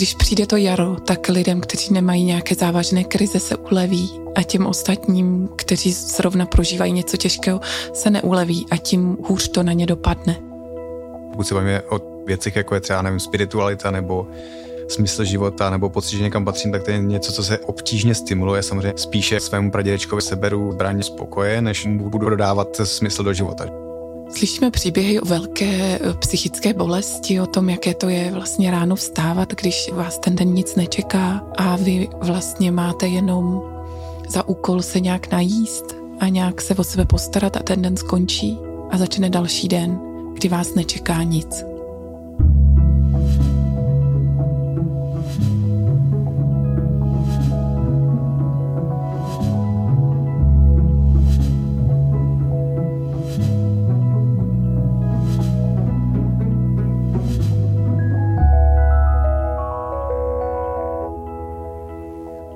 Když přijde to jaro, tak lidem, kteří nemají nějaké závažné krize, se uleví a těm ostatním, kteří zrovna prožívají něco těžkého, se neuleví a tím hůř to na ně dopadne. Pokud se bavíme o věcech, jako je třeba, nevím, spiritualita nebo smysl života nebo pocit, že někam patřím, tak to je něco, co se obtížně stimuluje. Samozřejmě spíše svému pradědečkovi seberu zbraně spokoje, než mu budu dodávat smysl do života. Slyšíme příběhy o velké eh, psychické bolesti, o tom, jaké to je vlastně ráno vstávat, když vás ten den nic nečeká a vy vlastně máte jenom za úkol se nějak najíst a nějak se o sebe postarat a ten den skončí a začne další den, kdy vás nečeká nic.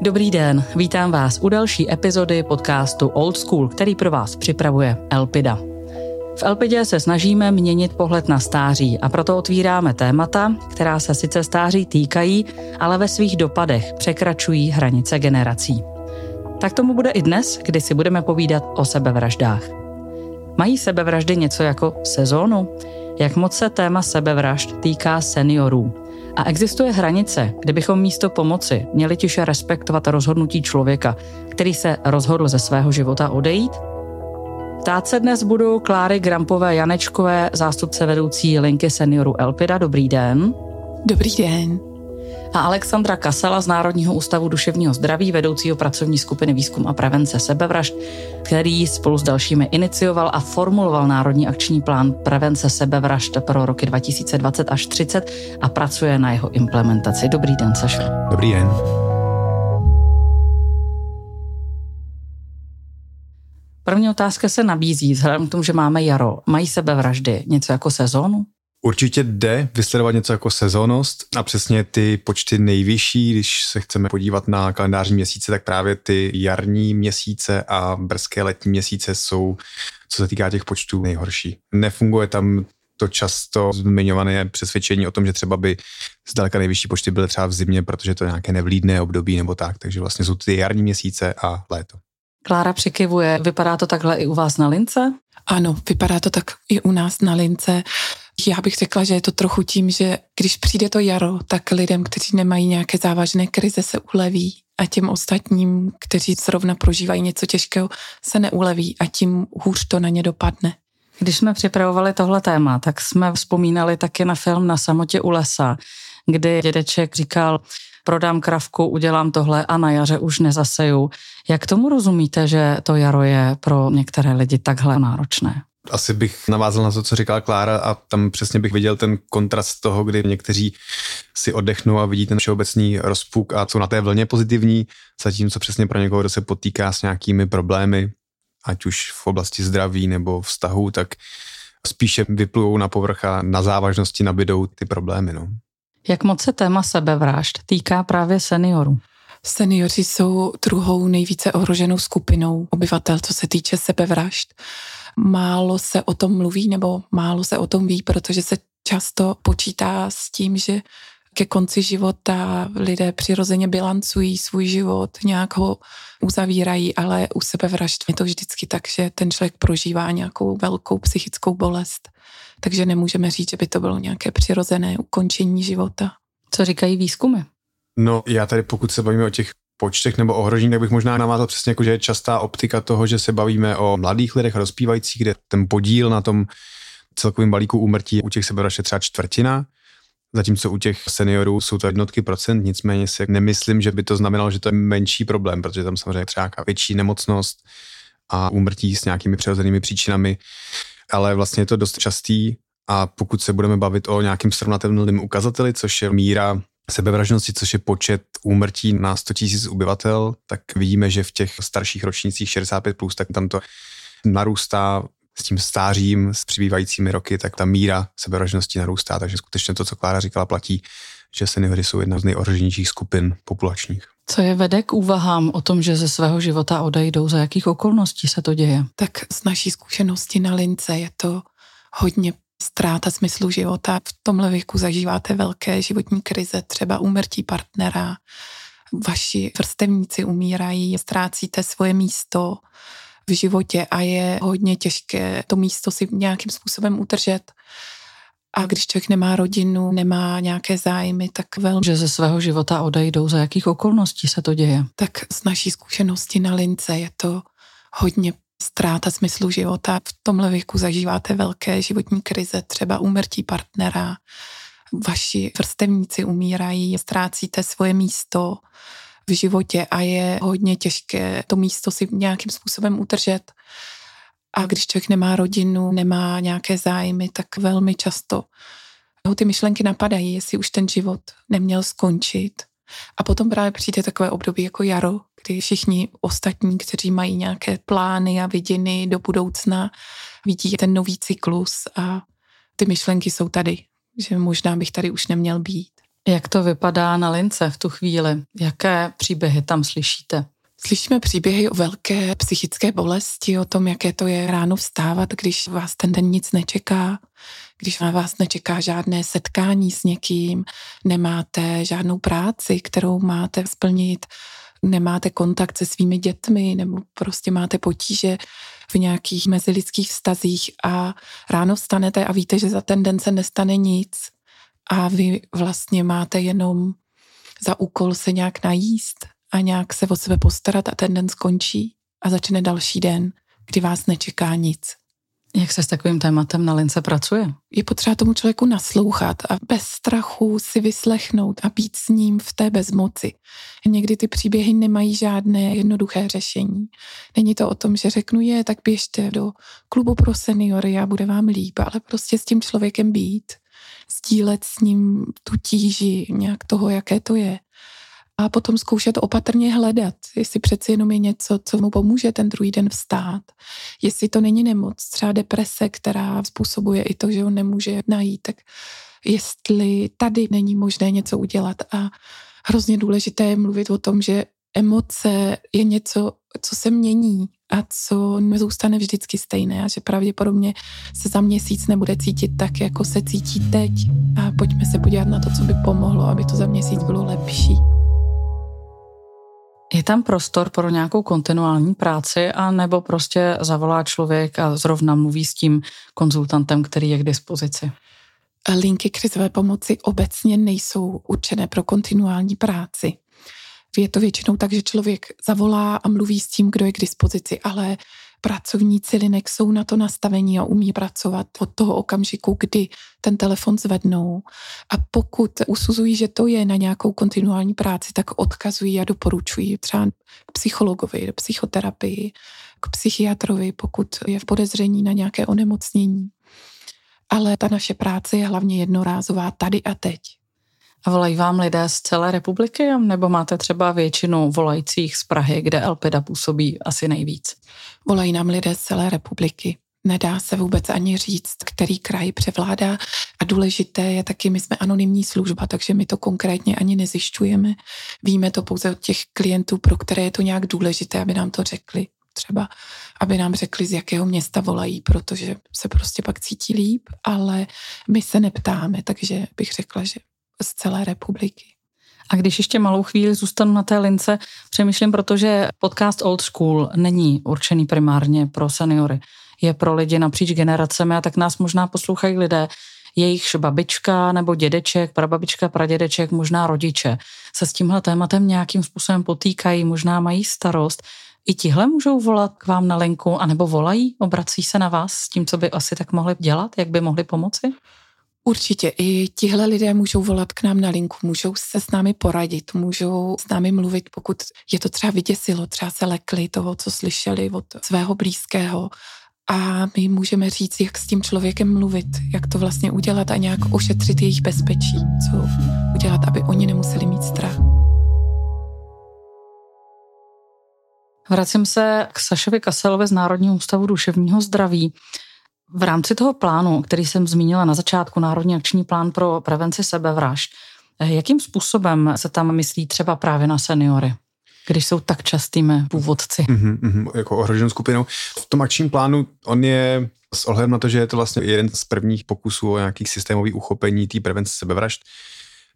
Dobrý den, vítám vás u další epizody podcastu Old School, který pro vás připravuje Elpida. V Elpidě se snažíme měnit pohled na stáří a proto otvíráme témata, která se sice stáří týkají, ale ve svých dopadech překračují hranice generací. Tak tomu bude i dnes, kdy si budeme povídat o sebevraždách. Mají sebevraždy něco jako sezónu? Jak moc se téma sebevražd týká seniorů? A existuje hranice, kde bychom místo pomoci měli tiše respektovat rozhodnutí člověka, který se rozhodl ze svého života odejít? Ptát se dnes budou Kláry Grampové Janečkové, zástupce vedoucí linky seniorů Elpida. Dobrý den. Dobrý den a Alexandra Kasala z Národního ústavu duševního zdraví, vedoucího pracovní skupiny Výzkum a prevence sebevražd, který spolu s dalšími inicioval a formuloval Národní akční plán prevence sebevražd pro roky 2020 až 30 a pracuje na jeho implementaci. Dobrý den, Sašo. Dobrý den. První otázka se nabízí, vzhledem k tomu, že máme jaro. Mají sebevraždy něco jako sezónu? Určitě jde vysledovat něco jako sezónnost a přesně ty počty nejvyšší, když se chceme podívat na kalendářní měsíce, tak právě ty jarní měsíce a brzké letní měsíce jsou, co se týká těch počtů, nejhorší. Nefunguje tam to často zmiňované přesvědčení o tom, že třeba by zdaleka nejvyšší počty byly třeba v zimě, protože to je nějaké nevlídné období nebo tak. Takže vlastně jsou ty jarní měsíce a léto. Klára přikivuje. Vypadá to takhle i u vás na lince? Ano, vypadá to tak i u nás na lince. Já bych řekla, že je to trochu tím, že když přijde to jaro, tak lidem, kteří nemají nějaké závažné krize, se uleví a těm ostatním, kteří zrovna prožívají něco těžkého, se neuleví a tím hůř to na ně dopadne. Když jsme připravovali tohle téma, tak jsme vzpomínali taky na film Na samotě u lesa, kdy dědeček říkal, prodám kravku, udělám tohle a na jaře už nezaseju. Jak tomu rozumíte, že to jaro je pro některé lidi takhle náročné? Asi bych navázal na to, co říkala Klára a tam přesně bych viděl ten kontrast toho, kdy někteří si oddechnou a vidí ten všeobecný rozpuk a jsou na té vlně pozitivní, zatímco přesně pro někoho, kdo se potýká s nějakými problémy, ať už v oblasti zdraví nebo vztahu, tak spíše vyplují na povrch a na závažnosti nabidou ty problémy. No. Jak moc se téma sebevražd týká právě seniorů? Seniori jsou druhou nejvíce ohroženou skupinou obyvatel, co se týče sebevražd málo se o tom mluví nebo málo se o tom ví, protože se často počítá s tím, že ke konci života lidé přirozeně bilancují svůj život, nějak ho uzavírají, ale u sebevražd je to vždycky tak, že ten člověk prožívá nějakou velkou psychickou bolest. Takže nemůžeme říct, že by to bylo nějaké přirozené ukončení života. Co říkají výzkumy? No já tady, pokud se bavíme o těch počtech nebo ohrožení, tak bych možná navázal přesně jako, že je častá optika toho, že se bavíme o mladých lidech, rozpívajících, kde ten podíl na tom celkovým balíku úmrtí u těch sebevražd je třeba čtvrtina, zatímco u těch seniorů jsou to jednotky procent, nicméně si nemyslím, že by to znamenalo, že to je menší problém, protože tam samozřejmě třeba větší nemocnost a úmrtí s nějakými přirozenými příčinami, ale vlastně je to dost častý a pokud se budeme bavit o nějakým srovnatelným ukazateli, což je míra sebevražnosti, což je počet úmrtí na 100 000 obyvatel, tak vidíme, že v těch starších ročnících 65+, plus, tak tam to narůstá s tím stářím, s přibývajícími roky, tak ta míra sebevražnosti narůstá, takže skutečně to, co Klára říkala, platí, že seniory jsou jedna z nejohroženějších skupin populačních. Co je vede k úvahám o tom, že ze svého života odejdou, za jakých okolností se to děje? Tak z naší zkušenosti na lince je to hodně ztráta smyslu života. V tomhle věku zažíváte velké životní krize, třeba úmrtí partnera, vaši vrstevníci umírají, ztrácíte svoje místo v životě a je hodně těžké to místo si nějakým způsobem udržet. A když člověk nemá rodinu, nemá nějaké zájmy, tak velmi... Že ze svého života odejdou, za jakých okolností se to děje? Tak z naší zkušenosti na lince je to hodně ztráta smyslu života. V tomhle věku zažíváte velké životní krize, třeba úmrtí partnera, vaši vrstevníci umírají, ztrácíte svoje místo v životě a je hodně těžké to místo si nějakým způsobem udržet. A když člověk nemá rodinu, nemá nějaké zájmy, tak velmi často ho ty myšlenky napadají, jestli už ten život neměl skončit. A potom právě přijde takové období jako jaro, kdy všichni ostatní, kteří mají nějaké plány a vidiny do budoucna, vidí ten nový cyklus a ty myšlenky jsou tady, že možná bych tady už neměl být. Jak to vypadá na lince v tu chvíli? Jaké příběhy tam slyšíte? Slyšíme příběhy o velké psychické bolesti, o tom, jaké to je ráno vstávat, když vás ten den nic nečeká, když na vás nečeká žádné setkání s někým, nemáte žádnou práci, kterou máte splnit, nemáte kontakt se svými dětmi nebo prostě máte potíže v nějakých mezilidských vztazích a ráno vstanete a víte, že za ten den se nestane nic a vy vlastně máte jenom za úkol se nějak najíst a nějak se o sebe postarat a ten den skončí a začne další den, kdy vás nečeká nic. Jak se s takovým tématem na lince pracuje? Je potřeba tomu člověku naslouchat a bez strachu si vyslechnout a být s ním v té bezmoci. Někdy ty příběhy nemají žádné jednoduché řešení. Není to o tom, že řeknu je, tak běžte do klubu pro seniory a bude vám líp, ale prostě s tím člověkem být, sdílet s ním tu tíži nějak toho, jaké to je a potom zkoušet opatrně hledat, jestli přeci jenom je něco, co mu pomůže ten druhý den vstát. Jestli to není nemoc, třeba deprese, která způsobuje i to, že on nemůže najít, tak jestli tady není možné něco udělat. A hrozně důležité je mluvit o tom, že emoce je něco, co se mění a co nezůstane vždycky stejné a že pravděpodobně se za měsíc nebude cítit tak, jako se cítí teď. A pojďme se podívat na to, co by pomohlo, aby to za měsíc bylo lepší. Je tam prostor pro nějakou kontinuální práci a nebo prostě zavolá člověk a zrovna mluví s tím konzultantem, který je k dispozici? Linky krizové pomoci obecně nejsou určené pro kontinuální práci. Je to většinou tak, že člověk zavolá a mluví s tím, kdo je k dispozici, ale pracovníci linek jsou na to nastavení a umí pracovat od toho okamžiku, kdy ten telefon zvednou. A pokud usuzují, že to je na nějakou kontinuální práci, tak odkazují a doporučují třeba k psychologovi, k psychoterapii, k psychiatrovi, pokud je v podezření na nějaké onemocnění. Ale ta naše práce je hlavně jednorázová tady a teď. A volají vám lidé z celé republiky, nebo máte třeba většinu volajících z Prahy, kde Elpida působí asi nejvíc? Volají nám lidé z celé republiky. Nedá se vůbec ani říct, který kraj převládá. A důležité je taky, my jsme anonymní služba, takže my to konkrétně ani nezjišťujeme. Víme to pouze od těch klientů, pro které je to nějak důležité, aby nám to řekli. Třeba, aby nám řekli, z jakého města volají, protože se prostě pak cítí líp, ale my se neptáme, takže bych řekla, že z celé republiky. A když ještě malou chvíli zůstanu na té lince, přemýšlím, protože podcast Old School není určený primárně pro seniory. Je pro lidi napříč generacemi a tak nás možná poslouchají lidé, jejichž babička nebo dědeček, prababička, pradědeček, možná rodiče se s tímhle tématem nějakým způsobem potýkají, možná mají starost. I tihle můžou volat k vám na linku, anebo volají, obrací se na vás s tím, co by asi tak mohli dělat, jak by mohli pomoci? Určitě i tihle lidé můžou volat k nám na linku, můžou se s námi poradit, můžou s námi mluvit, pokud je to třeba vyděsilo, třeba se lekli toho, co slyšeli od svého blízkého. A my můžeme říct, jak s tím člověkem mluvit, jak to vlastně udělat a nějak ošetřit jejich bezpečí, co udělat, aby oni nemuseli mít strach. Vracím se k Sašovi Kaselovi z Národního ústavu duševního zdraví. V rámci toho plánu, který jsem zmínila na začátku, Národní akční plán pro prevenci sebevražd, jakým způsobem se tam myslí třeba právě na seniory? když jsou tak častými původci. Mm-hmm, mm-hmm, jako ohroženou skupinou. V tom akčním plánu on je s ohledem na to, že je to vlastně jeden z prvních pokusů o nějakých systémových uchopení té prevence sebevražd,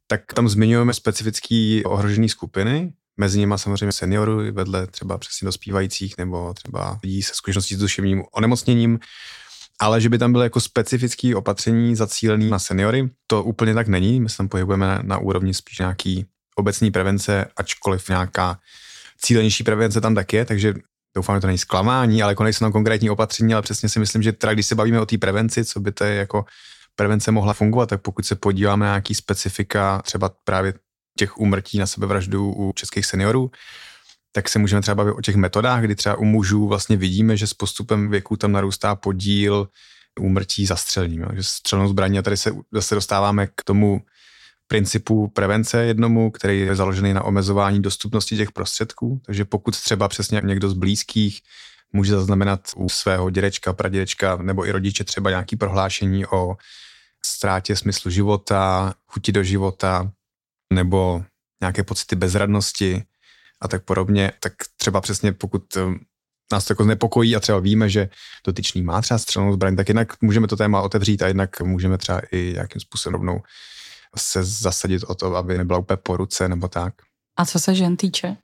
tak tam zmiňujeme specifické ohrožené skupiny, mezi nimi samozřejmě seniorů, vedle třeba přesně dospívajících nebo třeba lidí se zkušeností s duševním onemocněním, ale že by tam bylo jako specifické opatření zacílené na seniory, to úplně tak není. My se tam pohybujeme na, na úrovni spíš nějaký obecní prevence, ačkoliv nějaká cílenější prevence tam tak je, takže doufám, že to není zklamání, ale jako nejsou tam konkrétní opatření, ale přesně si myslím, že teda když se bavíme o té prevenci, co by to je jako prevence mohla fungovat, tak pokud se podíváme na nějaký specifika třeba právě těch úmrtí na sebevraždu u českých seniorů, tak se můžeme třeba bavit o těch metodách, kdy třeba u mužů vlastně vidíme, že s postupem věku tam narůstá podíl úmrtí zastřelením, že střelnou zbraní a tady se zase dostáváme k tomu principu prevence jednomu, který je založený na omezování dostupnosti těch prostředků. Takže pokud třeba přesně někdo z blízkých může zaznamenat u svého dědečka, pradědečka nebo i rodiče třeba nějaký prohlášení o ztrátě smyslu života, chuti do života nebo nějaké pocity bezradnosti a tak podobně, tak třeba přesně pokud eh, nás to jako znepokojí a třeba víme, že dotyčný má třeba střelnou zbraň, tak jednak můžeme to téma otevřít a jednak můžeme třeba i nějakým způsobem rovnou se zasadit o to, aby nebyla úplně po ruce nebo tak. A co se žen týče?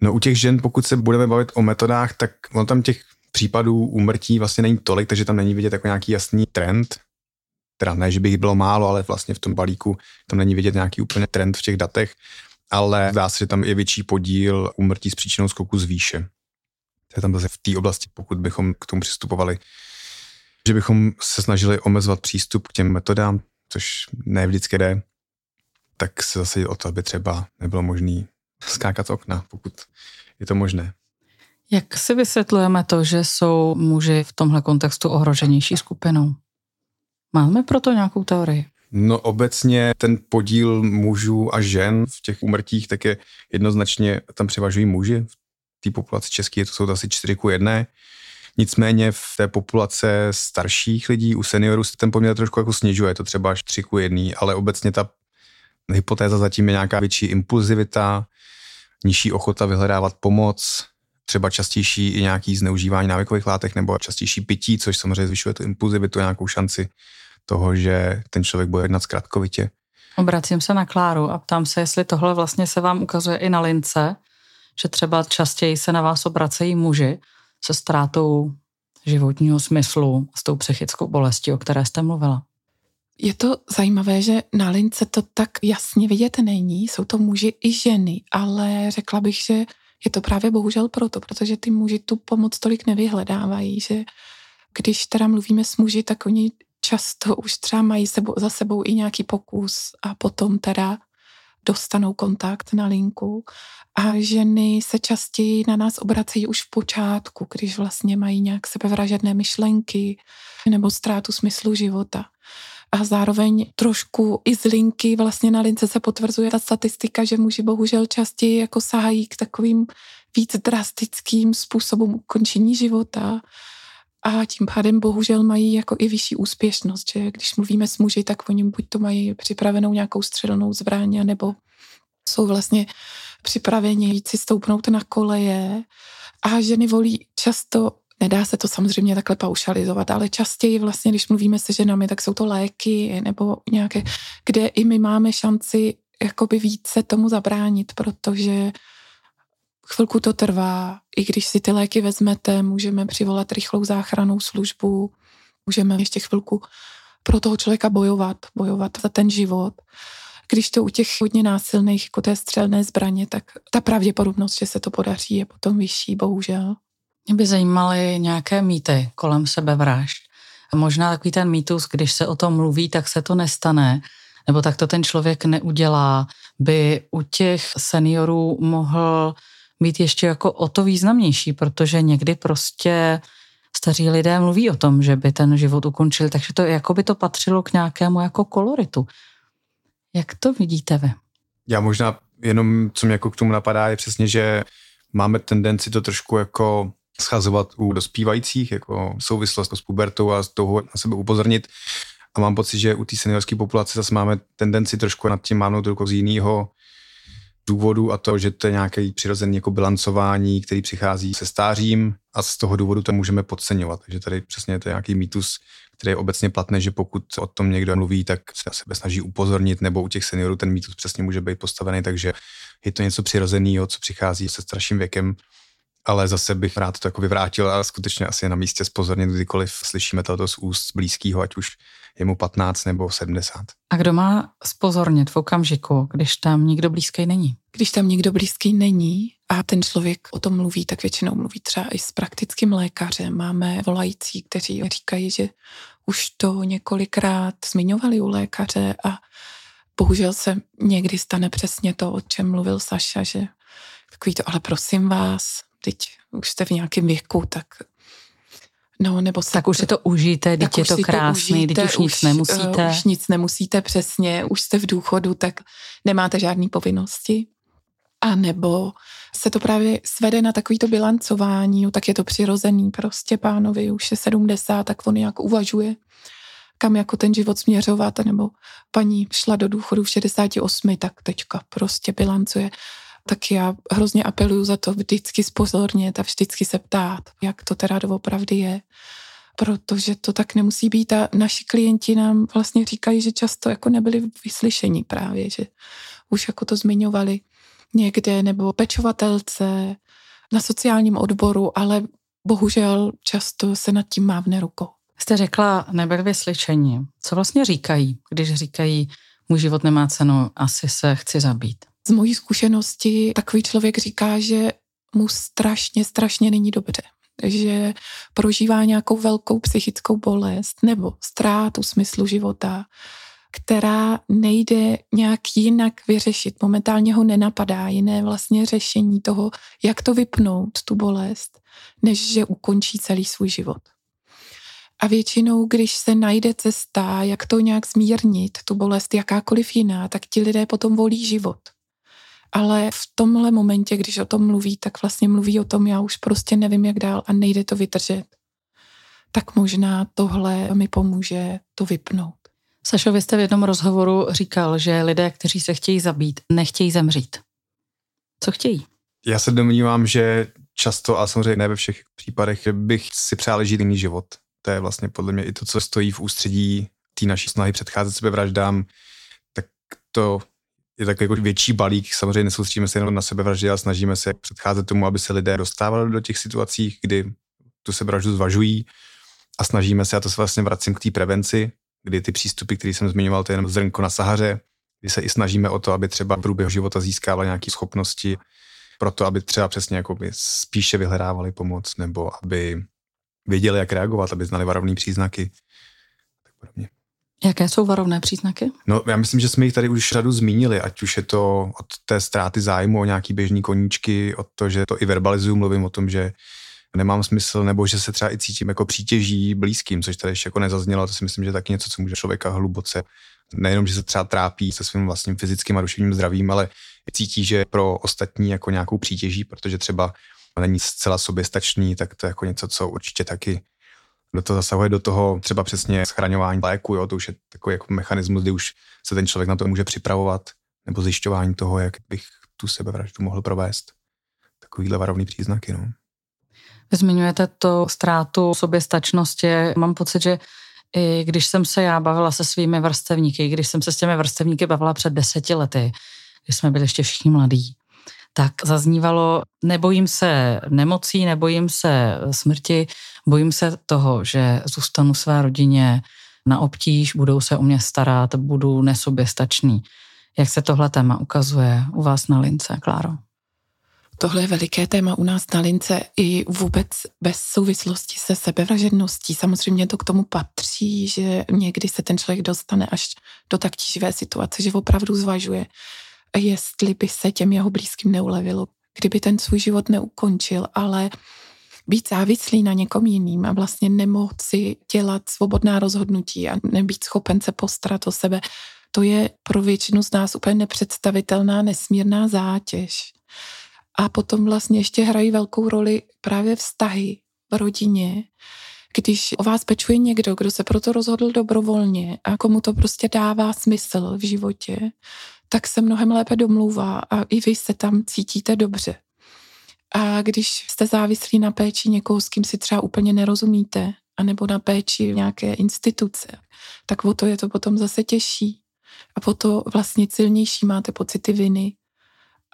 No u těch žen, pokud se budeme bavit o metodách, tak on tam těch případů úmrtí vlastně není tolik, takže tam není vidět jako nějaký jasný trend. Teda ne, že by jich bylo málo, ale vlastně v tom balíku tam není vidět nějaký úplně trend v těch datech, ale zdá se, že tam je větší podíl úmrtí s příčinou skoku z výše. To je tam zase v té oblasti, pokud bychom k tomu přistupovali, že bychom se snažili omezovat přístup k těm metodám, což ne vždycky jde, tak se zase o to, aby třeba nebylo možné skákat z okna, pokud je to možné. Jak si vysvětlujeme to, že jsou muži v tomhle kontextu ohroženější skupinou? Máme proto nějakou teorii? No obecně ten podíl mužů a žen v těch úmrtích tak je jednoznačně, tam převažují muži. V té populaci české to jsou to asi 4 ku 1. Nicméně v té populace starších lidí, u seniorů se ten poměr trošku jako snižuje, to třeba až 3 ku 1, ale obecně ta hypotéza zatím je nějaká větší impulzivita, nižší ochota vyhledávat pomoc, třeba častější i nějaký zneužívání návykových látek nebo častější pití, což samozřejmě zvyšuje tu impulzivitu, nějakou šanci toho, že ten člověk bude jednat zkratkovitě. Obracím se na Kláru a ptám se, jestli tohle vlastně se vám ukazuje i na lince, že třeba častěji se na vás obracejí muži se ztrátou životního smyslu s tou psychickou bolestí, o které jste mluvila. Je to zajímavé, že na lince to tak jasně vidět není, jsou to muži i ženy, ale řekla bych, že je to právě bohužel proto, protože ty muži tu pomoc tolik nevyhledávají, že když teda mluvíme s muži, tak oni často už třeba mají sebou, za sebou i nějaký pokus a potom teda dostanou kontakt na linku. A ženy se častěji na nás obracejí už v počátku, když vlastně mají nějak sebevražedné myšlenky nebo ztrátu smyslu života. A zároveň trošku i z linky, vlastně na lince se potvrzuje ta statistika, že muži bohužel častěji jako sahají k takovým víc drastickým způsobům ukončení života a tím pádem bohužel mají jako i vyšší úspěšnost, že když mluvíme s muži, tak oni buď to mají připravenou nějakou střelnou zbraň, nebo jsou vlastně připraveni jít si stoupnout na koleje. A ženy volí často Nedá se to samozřejmě takhle paušalizovat, ale častěji vlastně, když mluvíme se ženami, tak jsou to léky nebo nějaké, kde i my máme šanci jakoby více tomu zabránit, protože chvilku to trvá. I když si ty léky vezmete, můžeme přivolat rychlou záchranou službu, můžeme ještě chvilku pro toho člověka bojovat, bojovat za ten život. Když to u těch hodně násilných, jako té střelné zbraně, tak ta pravděpodobnost, že se to podaří, je potom vyšší, bohužel. Mě by zajímaly nějaké mýty kolem sebevražd. Možná takový ten mýtus, když se o tom mluví, tak se to nestane, nebo tak to ten člověk neudělá, by u těch seniorů mohl být ještě jako o to významnější, protože někdy prostě staří lidé mluví o tom, že by ten život ukončili, takže to jako by to patřilo k nějakému jako koloritu. Jak to vidíte vy? Já možná jenom, co mě jako k tomu napadá, je přesně, že máme tendenci to trošku jako schazovat u dospívajících, jako souvislost s pubertou a s toho na sebe upozornit. A mám pocit, že u té seniorské populace zase máme tendenci trošku nad tím mávnout rukou z jiného důvodů a to, že to je nějaký přirozený jako bilancování, který přichází se stářím a z toho důvodu to můžeme podceňovat. Takže tady přesně to je nějaký mýtus, který je obecně platný, že pokud o tom někdo mluví, tak se sebe snaží upozornit, nebo u těch seniorů ten mýtus přesně může být postavený, takže je to něco přirozeného, co přichází se starším věkem ale zase bych rád to jako vyvrátil a skutečně asi na místě spozornit, kdykoliv slyšíme toto z úst blízkého, ať už je mu 15 nebo 70. A kdo má spozornit v okamžiku, když tam nikdo blízký není? Když tam nikdo blízký není a ten člověk o tom mluví, tak většinou mluví třeba i s praktickým lékařem. Máme volající, kteří říkají, že už to několikrát zmiňovali u lékaře a bohužel se někdy stane přesně to, o čem mluvil Saša, že takový to, ale prosím vás, teď už jste v nějakém věku, tak No, nebo tak už si to užijte, teď je to krásný, teď už nic už, nemusíte. Už nic nemusíte, přesně, už jste v důchodu, tak nemáte žádné povinnosti. A nebo se to právě svede na takovýto bilancování, tak je to přirozený, prostě pánovi už je 70, tak on jak uvažuje, kam jako ten život směřovat, nebo paní šla do důchodu v 68, tak teďka prostě bilancuje tak já hrozně apeluju za to vždycky spozornět a vždycky se ptát, jak to teda doopravdy je protože to tak nemusí být a naši klienti nám vlastně říkají, že často jako nebyli vyslyšení právě, že už jako to zmiňovali někde nebo pečovatelce na sociálním odboru, ale bohužel často se nad tím mávne rukou. Jste řekla, nebyli vyslyšení. Co vlastně říkají, když říkají, můj život nemá cenu, asi se chci zabít? Z mojí zkušenosti takový člověk říká, že mu strašně, strašně není dobře že prožívá nějakou velkou psychickou bolest nebo ztrátu smyslu života, která nejde nějak jinak vyřešit. Momentálně ho nenapadá jiné vlastně řešení toho, jak to vypnout, tu bolest, než že ukončí celý svůj život. A většinou, když se najde cesta, jak to nějak zmírnit, tu bolest jakákoliv jiná, tak ti lidé potom volí život ale v tomhle momentě, když o tom mluví, tak vlastně mluví o tom, já už prostě nevím, jak dál a nejde to vydržet. Tak možná tohle mi pomůže to vypnout. Sašo, vy jste v jednom rozhovoru říkal, že lidé, kteří se chtějí zabít, nechtějí zemřít. Co chtějí? Já se domnívám, že často, a samozřejmě ne ve všech případech, bych si přál žít jiný život. To je vlastně podle mě i to, co stojí v ústředí té naší snahy předcházet sebevraždám, tak to je takový jako větší balík. Samozřejmě nesoustředíme se jenom na sebevraždy, ale snažíme se předcházet tomu, aby se lidé dostávali do těch situací, kdy tu sebevraždu zvažují a snažíme se, a to se vlastně vracím k té prevenci, kdy ty přístupy, které jsem zmiňoval, to je jenom zrnko na Sahaře, kdy se i snažíme o to, aby třeba v průběhu života získával nějaké schopnosti pro to, aby třeba přesně jako by spíše vyhledávali pomoc nebo aby věděli, jak reagovat, aby znali varovné příznaky. Tak podobně. Jaké jsou varovné příznaky? No, já myslím, že jsme jich tady už řadu zmínili, ať už je to od té ztráty zájmu o nějaký běžný koníčky, od to, že to i verbalizuju, mluvím o tom, že nemám smysl, nebo že se třeba i cítím jako přítěží blízkým, což tady ještě jako nezaznělo, to si myslím, že je taky něco, co může člověka hluboce, nejenom, že se třeba trápí se svým vlastním fyzickým a duševním zdravím, ale cítí, že pro ostatní jako nějakou přítěží, protože třeba není zcela soběstačný, tak to je jako něco, co určitě taky do toho zasahuje do toho třeba přesně schraňování léku, jo, to už je takový jako mechanismus, kdy už se ten člověk na to může připravovat, nebo zjišťování toho, jak bych tu sebevraždu mohl provést. Takovýhle varovný příznaky, no. Vy zmiňujete to ztrátu soběstačnosti. Mám pocit, že i když jsem se já bavila se svými vrstevníky, když jsem se s těmi vrstevníky bavila před deseti lety, když jsme byli ještě všichni mladí, tak zaznívalo, nebojím se nemocí, nebojím se smrti, bojím se toho, že zůstanu své rodině na obtíž, budou se o mě starat, budu nesoběstačný. Jak se tohle téma ukazuje u vás na lince, Kláro? Tohle je veliké téma u nás na lince i vůbec bez souvislosti se sebevražedností. Samozřejmě to k tomu patří, že někdy se ten člověk dostane až do tak tíživé situace, že opravdu zvažuje, jestli by se těm jeho blízkým neulevilo, kdyby ten svůj život neukončil, ale být závislý na někom jiným a vlastně nemoci dělat svobodná rozhodnutí a nebýt schopen se postarat o sebe, to je pro většinu z nás úplně nepředstavitelná, nesmírná zátěž. A potom vlastně ještě hrají velkou roli právě vztahy v rodině, když o vás pečuje někdo, kdo se proto rozhodl dobrovolně a komu to prostě dává smysl v životě, tak se mnohem lépe domluvá a i vy se tam cítíte dobře. A když jste závislí na péči někoho, s kým si třeba úplně nerozumíte, anebo na péči nějaké instituce, tak o to je to potom zase těžší. A po to vlastně silnější máte pocity viny.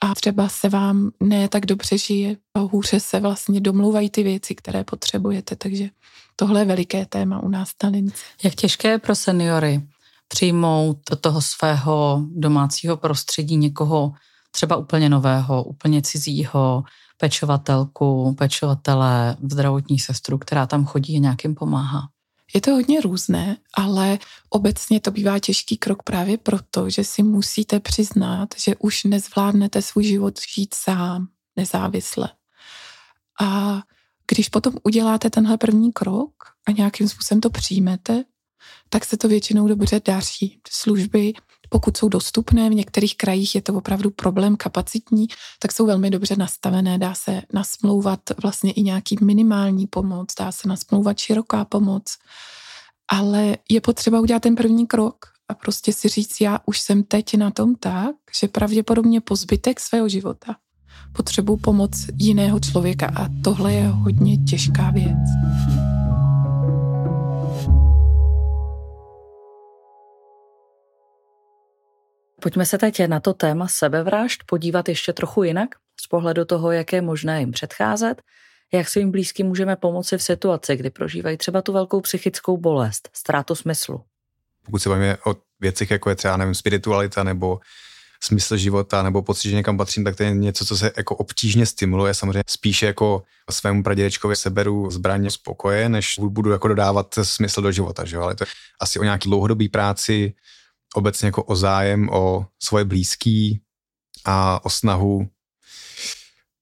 A třeba se vám ne tak dobře žije a hůře se vlastně domluvají ty věci, které potřebujete. Takže tohle je veliké téma u nás na. Jak těžké je pro seniory přijmout do toho svého domácího prostředí někoho třeba úplně nového, úplně cizího, pečovatelku, pečovatele, zdravotní sestru, která tam chodí a nějakým pomáhá. Je to hodně různé, ale obecně to bývá těžký krok právě proto, že si musíte přiznat, že už nezvládnete svůj život žít sám, nezávisle. A když potom uděláte tenhle první krok a nějakým způsobem to přijmete, tak se to většinou dobře daří. Služby pokud jsou dostupné, v některých krajích je to opravdu problém kapacitní, tak jsou velmi dobře nastavené. Dá se nasmlouvat vlastně i nějaký minimální pomoc, dá se nasmlouvat široká pomoc, ale je potřeba udělat ten první krok a prostě si říct, já už jsem teď na tom tak, že pravděpodobně po zbytek svého života potřebuji pomoc jiného člověka a tohle je hodně těžká věc. Pojďme se teď na to téma sebevražd podívat ještě trochu jinak, z pohledu toho, jak je možné jim předcházet, jak svým blízkým můžeme pomoci v situaci, kdy prožívají třeba tu velkou psychickou bolest, ztrátu smyslu. Pokud se bavíme o věcech, jako je třeba, nevím, spiritualita nebo smysl života nebo pocit, že někam patřím, tak to je něco, co se jako obtížně stimuluje. Samozřejmě spíše jako svému pradědečkovi seberu zbraně spokoje, než budu jako dodávat smysl do života. Že? Ale to je asi o nějaký dlouhodobý práci, obecně jako o zájem o svoje blízký a o snahu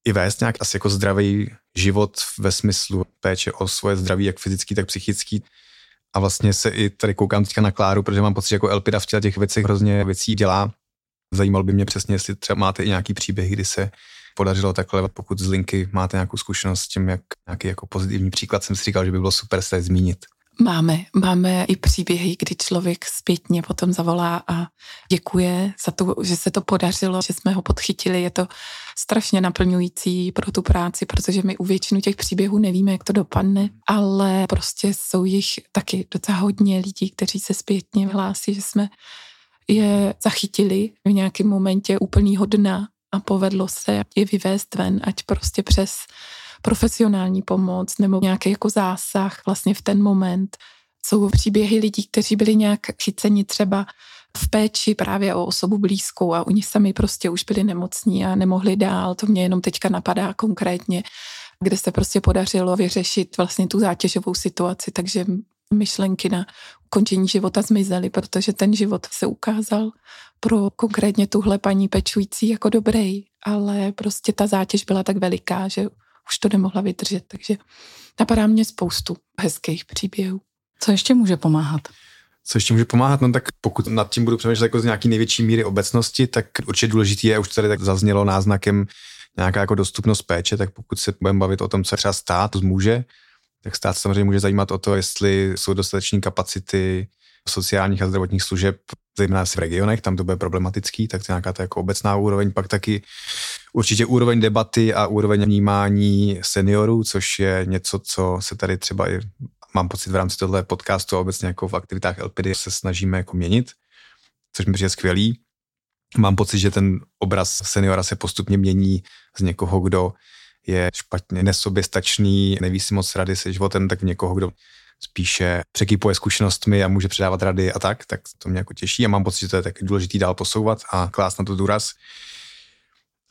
i vést nějak asi jako zdravý život ve smyslu péče o svoje zdraví, jak fyzický, tak psychický. A vlastně se i tady koukám teďka na Kláru, protože mám pocit, že jako Elpida v těch věcech hrozně věcí dělá. Zajímalo by mě přesně, jestli třeba máte i nějaký příběh, kdy se podařilo takhle, pokud z linky máte nějakou zkušenost s tím, jak nějaký jako pozitivní příklad, jsem si říkal, že by bylo super se zmínit. Máme, máme i příběhy, kdy člověk zpětně potom zavolá a děkuje za to, že se to podařilo, že jsme ho podchytili. Je to strašně naplňující pro tu práci, protože my u většinu těch příběhů nevíme, jak to dopadne, ale prostě jsou jich taky docela hodně lidí, kteří se zpětně hlásí, že jsme je zachytili v nějakém momentě úplnýho dna a povedlo se je vyvést ven, ať prostě přes profesionální pomoc nebo nějaký jako zásah vlastně v ten moment. Jsou příběhy lidí, kteří byli nějak chyceni třeba v péči právě o osobu blízkou a oni sami prostě už byli nemocní a nemohli dál. To mě jenom teďka napadá konkrétně, kde se prostě podařilo vyřešit vlastně tu zátěžovou situaci, takže myšlenky na ukončení života zmizely, protože ten život se ukázal pro konkrétně tuhle paní pečující jako dobrý, ale prostě ta zátěž byla tak veliká, že už to nemohla vydržet. Takže napadá mě spoustu hezkých příběhů. Co ještě může pomáhat? Co ještě může pomáhat? No tak pokud nad tím budu přemýšlet jako z nějaký největší míry obecnosti, tak určitě důležitý je, už tady tak zaznělo náznakem nějaká jako dostupnost péče, tak pokud se budeme bavit o tom, co třeba stát může, tak stát samozřejmě může zajímat o to, jestli jsou dostatečné kapacity sociálních a zdravotních služeb, zejména v regionech, tam to bude problematický, tak to je nějaká ta jako obecná úroveň, pak taky určitě úroveň debaty a úroveň vnímání seniorů, což je něco, co se tady třeba i mám pocit v rámci tohle podcastu a obecně jako v aktivitách LPD se snažíme jako měnit, což mi přijde skvělý. Mám pocit, že ten obraz seniora se postupně mění z někoho, kdo je špatně nesoběstačný, neví si moc rady se životem, tak v někoho, kdo spíše překýpuje zkušenostmi a může předávat rady a tak, tak to mě jako těší a mám pocit, že to je tak důležitý dál posouvat a klást na to důraz.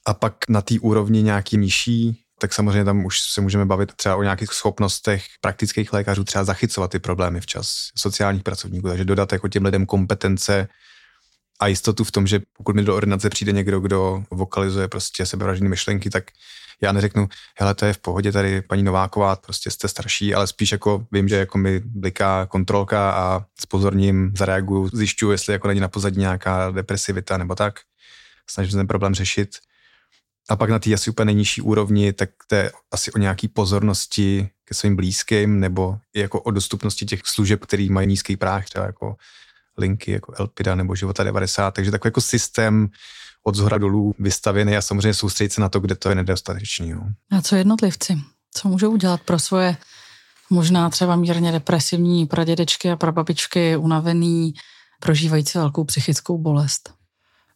A pak na té úrovni nějaký nižší, tak samozřejmě tam už se můžeme bavit třeba o nějakých schopnostech praktických lékařů třeba zachycovat ty problémy včas, sociálních pracovníků, takže dodat jako těm lidem kompetence a jistotu v tom, že pokud mi do ordinace přijde někdo, kdo vokalizuje prostě sebevražedné myšlenky, tak já neřeknu, hele, to je v pohodě tady paní Nováková, prostě jste starší, ale spíš jako vím, že jako mi bliká kontrolka a s pozorním zareaguju, zjišťuju, jestli jako není na pozadí nějaká depresivita nebo tak. Snažím se ten problém řešit. A pak na té asi úplně nejnižší úrovni, tak to je asi o nějaký pozornosti ke svým blízkým nebo i jako o dostupnosti těch služeb, který mají nízký práh, třeba jako linky jako Elpida nebo Života 90, takže takový jako systém od zhora dolů vystavěný a samozřejmě soustředit se na to, kde to je nedostatečný. Jo. A co jednotlivci? Co můžou udělat pro svoje možná třeba mírně depresivní pradědečky a prababičky, unavený, prožívající velkou psychickou bolest?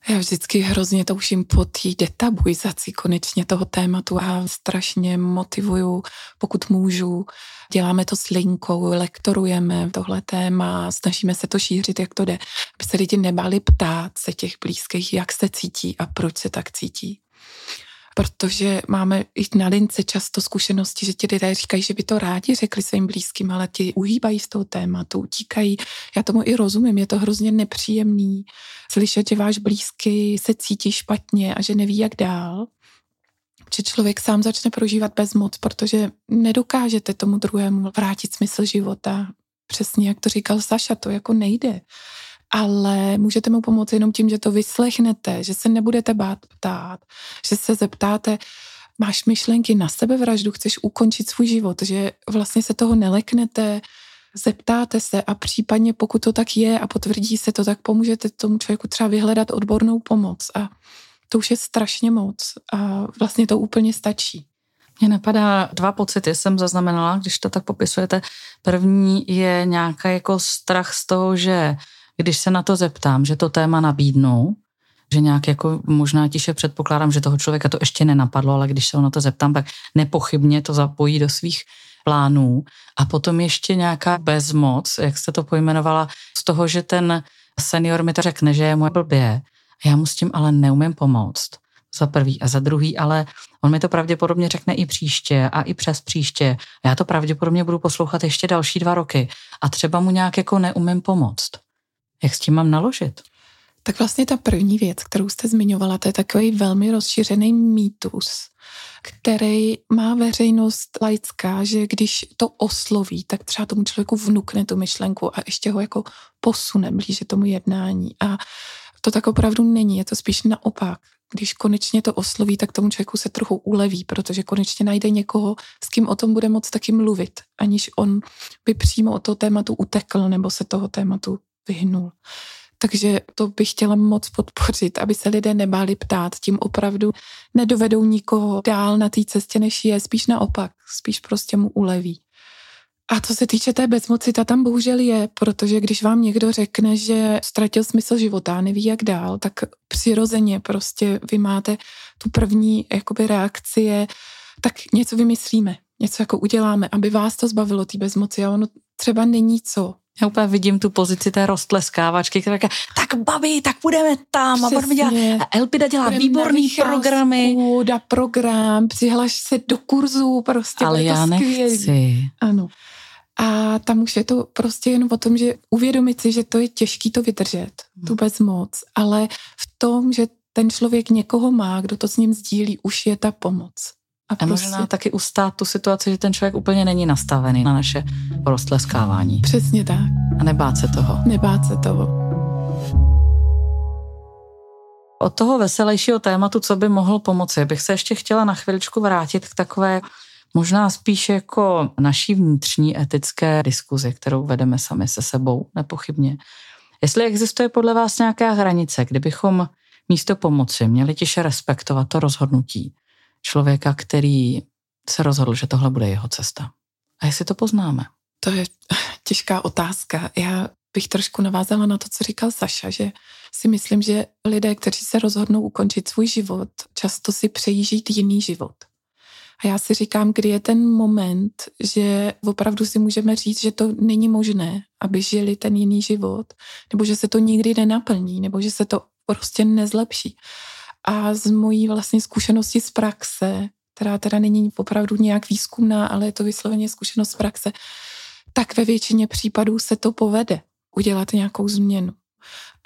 Já vždycky hrozně touším po té detabuizaci konečně toho tématu a strašně motivuju, pokud můžu. Děláme to s linkou, lektorujeme tohle téma, snažíme se to šířit, jak to jde, aby se lidi nebáli ptát se těch blízkých, jak se cítí a proč se tak cítí protože máme i na lince často zkušenosti, že ti lidé říkají, že by to rádi řekli svým blízkým, ale ti uhýbají z toho tématu, utíkají. Já tomu i rozumím, je to hrozně nepříjemný slyšet, že váš blízký se cítí špatně a že neví, jak dál. Že člověk sám začne prožívat bezmoc, protože nedokážete tomu druhému vrátit smysl života. Přesně jak to říkal Saša, to jako nejde ale můžete mu pomoct jenom tím, že to vyslechnete, že se nebudete bát ptát, že se zeptáte, máš myšlenky na sebevraždu, chceš ukončit svůj život, že vlastně se toho neleknete, zeptáte se a případně pokud to tak je a potvrdí se to, tak pomůžete tomu člověku třeba vyhledat odbornou pomoc a to už je strašně moc a vlastně to úplně stačí. Mně napadá dva pocity, jsem zaznamenala, když to tak popisujete. První je nějaký jako strach z toho, že když se na to zeptám, že to téma nabídnu, že nějak jako možná tiše předpokládám, že toho člověka to ještě nenapadlo, ale když se ho na to zeptám, tak nepochybně to zapojí do svých plánů. A potom ještě nějaká bezmoc, jak jste to pojmenovala, z toho, že ten senior mi to řekne, že je mu blbě, a já mu s tím ale neumím pomoct. Za prvý a za druhý, ale on mi to pravděpodobně řekne i příště a i přes příště. Já to pravděpodobně budu poslouchat ještě další dva roky a třeba mu nějak jako neumím pomoct. Jak s tím mám naložit? Tak vlastně ta první věc, kterou jste zmiňovala, to je takový velmi rozšířený mýtus, který má veřejnost laická, že když to osloví, tak třeba tomu člověku vnukne tu myšlenku a ještě ho jako posune blíže tomu jednání. A to tak opravdu není, je to spíš naopak. Když konečně to osloví, tak tomu člověku se trochu uleví, protože konečně najde někoho, s kým o tom bude moc taky mluvit, aniž on by přímo od toho tématu utekl nebo se toho tématu vyhnul. Takže to bych chtěla moc podpořit, aby se lidé nebáli ptát. Tím opravdu nedovedou nikoho dál na té cestě, než je. Spíš naopak, spíš prostě mu uleví. A co se týče té bezmoci, ta tam bohužel je, protože když vám někdo řekne, že ztratil smysl života, neví jak dál, tak přirozeně prostě vy máte tu první jakoby reakci je, tak něco vymyslíme, něco jako uděláme, aby vás to zbavilo té bezmoci a ono třeba není co. Já úplně vidím tu pozici té rostleskávačky, která říká, tak babi, tak půjdeme tam Přesně. a budeme dělat. A Elpida dělá Budeme výborný programy. Da program, přihlaš se do kurzu, prostě. Ale já to nechci. Ano. A tam už je to prostě jen o tom, že uvědomit si, že to je těžký to vydržet, hmm. tu bezmoc, ale v tom, že ten člověk někoho má, kdo to s ním sdílí, už je ta pomoc. A, a prostě... možná taky ustát tu situaci, že ten člověk úplně není nastavený na naše roztleskávání. Přesně tak. A nebát se toho. Nebát se toho. Od toho veselějšího tématu, co by mohl pomoci, bych se ještě chtěla na chviličku vrátit k takové možná spíš jako naší vnitřní etické diskuzi, kterou vedeme sami se sebou, nepochybně. Jestli existuje podle vás nějaká hranice, kdybychom místo pomoci měli tiše respektovat to rozhodnutí, člověka, který se rozhodl, že tohle bude jeho cesta. A jestli to poznáme? To je těžká otázka. Já bych trošku navázala na to, co říkal Saša, že si myslím, že lidé, kteří se rozhodnou ukončit svůj život, často si přejí žít jiný život. A já si říkám, kdy je ten moment, že opravdu si můžeme říct, že to není možné, aby žili ten jiný život, nebo že se to nikdy nenaplní, nebo že se to prostě nezlepší. A z mojí vlastně zkušenosti z praxe, která teda není opravdu nějak výzkumná, ale je to vysloveně zkušenost z praxe, tak ve většině případů se to povede udělat nějakou změnu.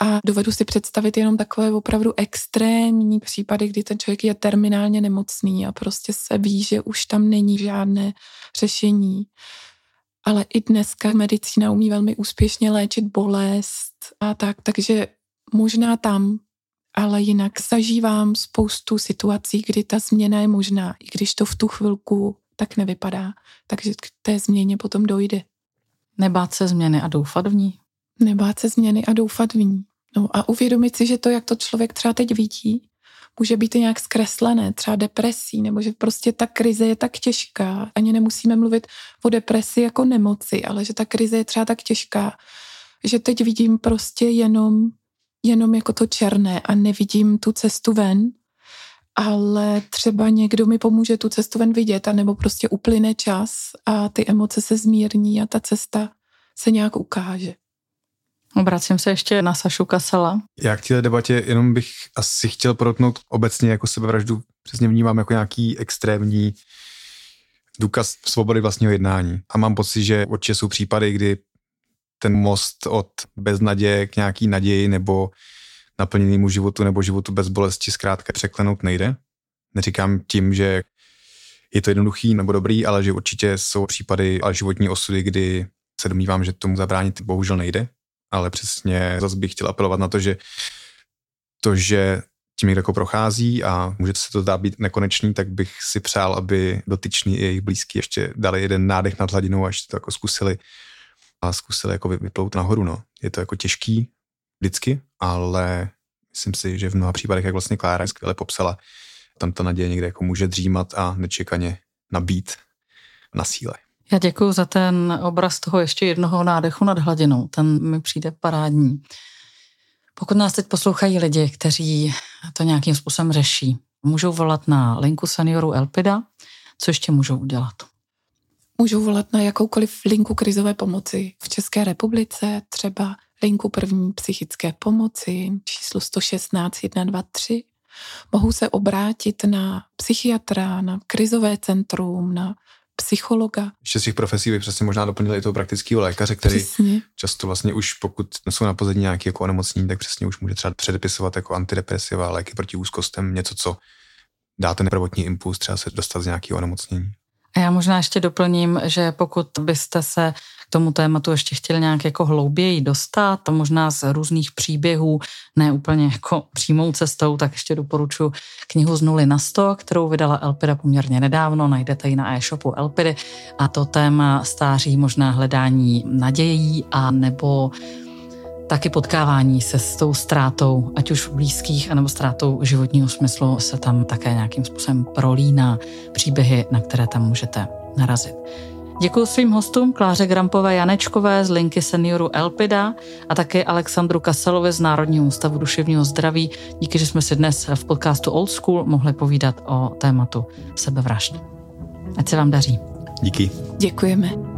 A dovedu si představit jenom takové opravdu extrémní případy, kdy ten člověk je terminálně nemocný a prostě se ví, že už tam není žádné řešení. Ale i dneska medicína umí velmi úspěšně léčit bolest a tak, takže možná tam ale jinak zažívám spoustu situací, kdy ta změna je možná, i když to v tu chvilku tak nevypadá, takže k té změně potom dojde. Nebát se změny a doufat v ní? nebát se změny a doufat v ní. No a uvědomit si, že to, jak to člověk třeba teď vidí, může být i nějak zkreslené, třeba depresí, nebo že prostě ta krize je tak těžká. Ani nemusíme mluvit o depresi jako nemoci, ale že ta krize je třeba tak těžká, že teď vidím prostě jenom, jenom jako to černé a nevidím tu cestu ven, ale třeba někdo mi pomůže tu cestu ven vidět, anebo prostě uplyne čas a ty emoce se zmírní a ta cesta se nějak ukáže. Obracím se ještě na Sašu Kasela. Já k této debatě jenom bych asi chtěl porotnout obecně jako sebevraždu. Přesně vnímám jako nějaký extrémní důkaz svobody vlastního jednání. A mám pocit, že určitě jsou případy, kdy ten most od beznaděje k nějaký naději nebo naplněnému životu nebo životu bez bolesti zkrátka překlenout nejde. Neříkám tím, že je to jednoduchý nebo dobrý, ale že určitě jsou případy a životní osudy, kdy se domnívám, že tomu zabránit bohužel nejde ale přesně zase bych chtěl apelovat na to, že to, že tím někdo jako prochází a může se to zdát být nekonečný, tak bych si přál, aby dotyční i jejich blízký ještě dali jeden nádech nad hladinou a ještě to jako zkusili a zkusili jako vyplout nahoru. No. Je to jako těžký vždycky, ale myslím si, že v mnoha případech, jak vlastně Klára skvěle popsala, tam ta naděje někde jako může dřímat a nečekaně nabít na síle. Já děkuji za ten obraz toho ještě jednoho nádechu nad hladinou. Ten mi přijde parádní. Pokud nás teď poslouchají lidi, kteří to nějakým způsobem řeší, můžou volat na linku seniorů Elpida. Co ještě můžou udělat? Můžou volat na jakoukoliv linku krizové pomoci v České republice, třeba linku první psychické pomoci, číslo 116 123. Mohou se obrátit na psychiatra, na krizové centrum, na psychologa. Ještě z těch profesí bych přesně možná doplnili i toho praktického lékaře, který Přesně. často vlastně už pokud jsou na pozadí nějaké jako onemocnění, tak přesně už může třeba předepisovat jako antidepresiva, léky proti úzkostem, něco, co dá ten prvotní impuls třeba se dostat z nějakého onemocnění. Já možná ještě doplním, že pokud byste se k tomu tématu ještě chtěli nějak jako hlouběji dostat, možná z různých příběhů, ne úplně jako přímou cestou, tak ještě doporučuji knihu z nuly na sto, kterou vydala Elpida poměrně nedávno, najdete ji na e-shopu Elpidy. A to téma stáří možná hledání nadějí a nebo taky potkávání se s tou ztrátou, ať už blízkých, anebo ztrátou životního smyslu se tam také nějakým způsobem prolíná příběhy, na které tam můžete narazit. Děkuji svým hostům Kláře Grampové Janečkové z linky senioru Elpida a také Alexandru Kaselovi z Národního ústavu duševního zdraví. Díky, že jsme si dnes v podcastu Old School mohli povídat o tématu sebevražd. Ať se vám daří. Díky. Děkujeme.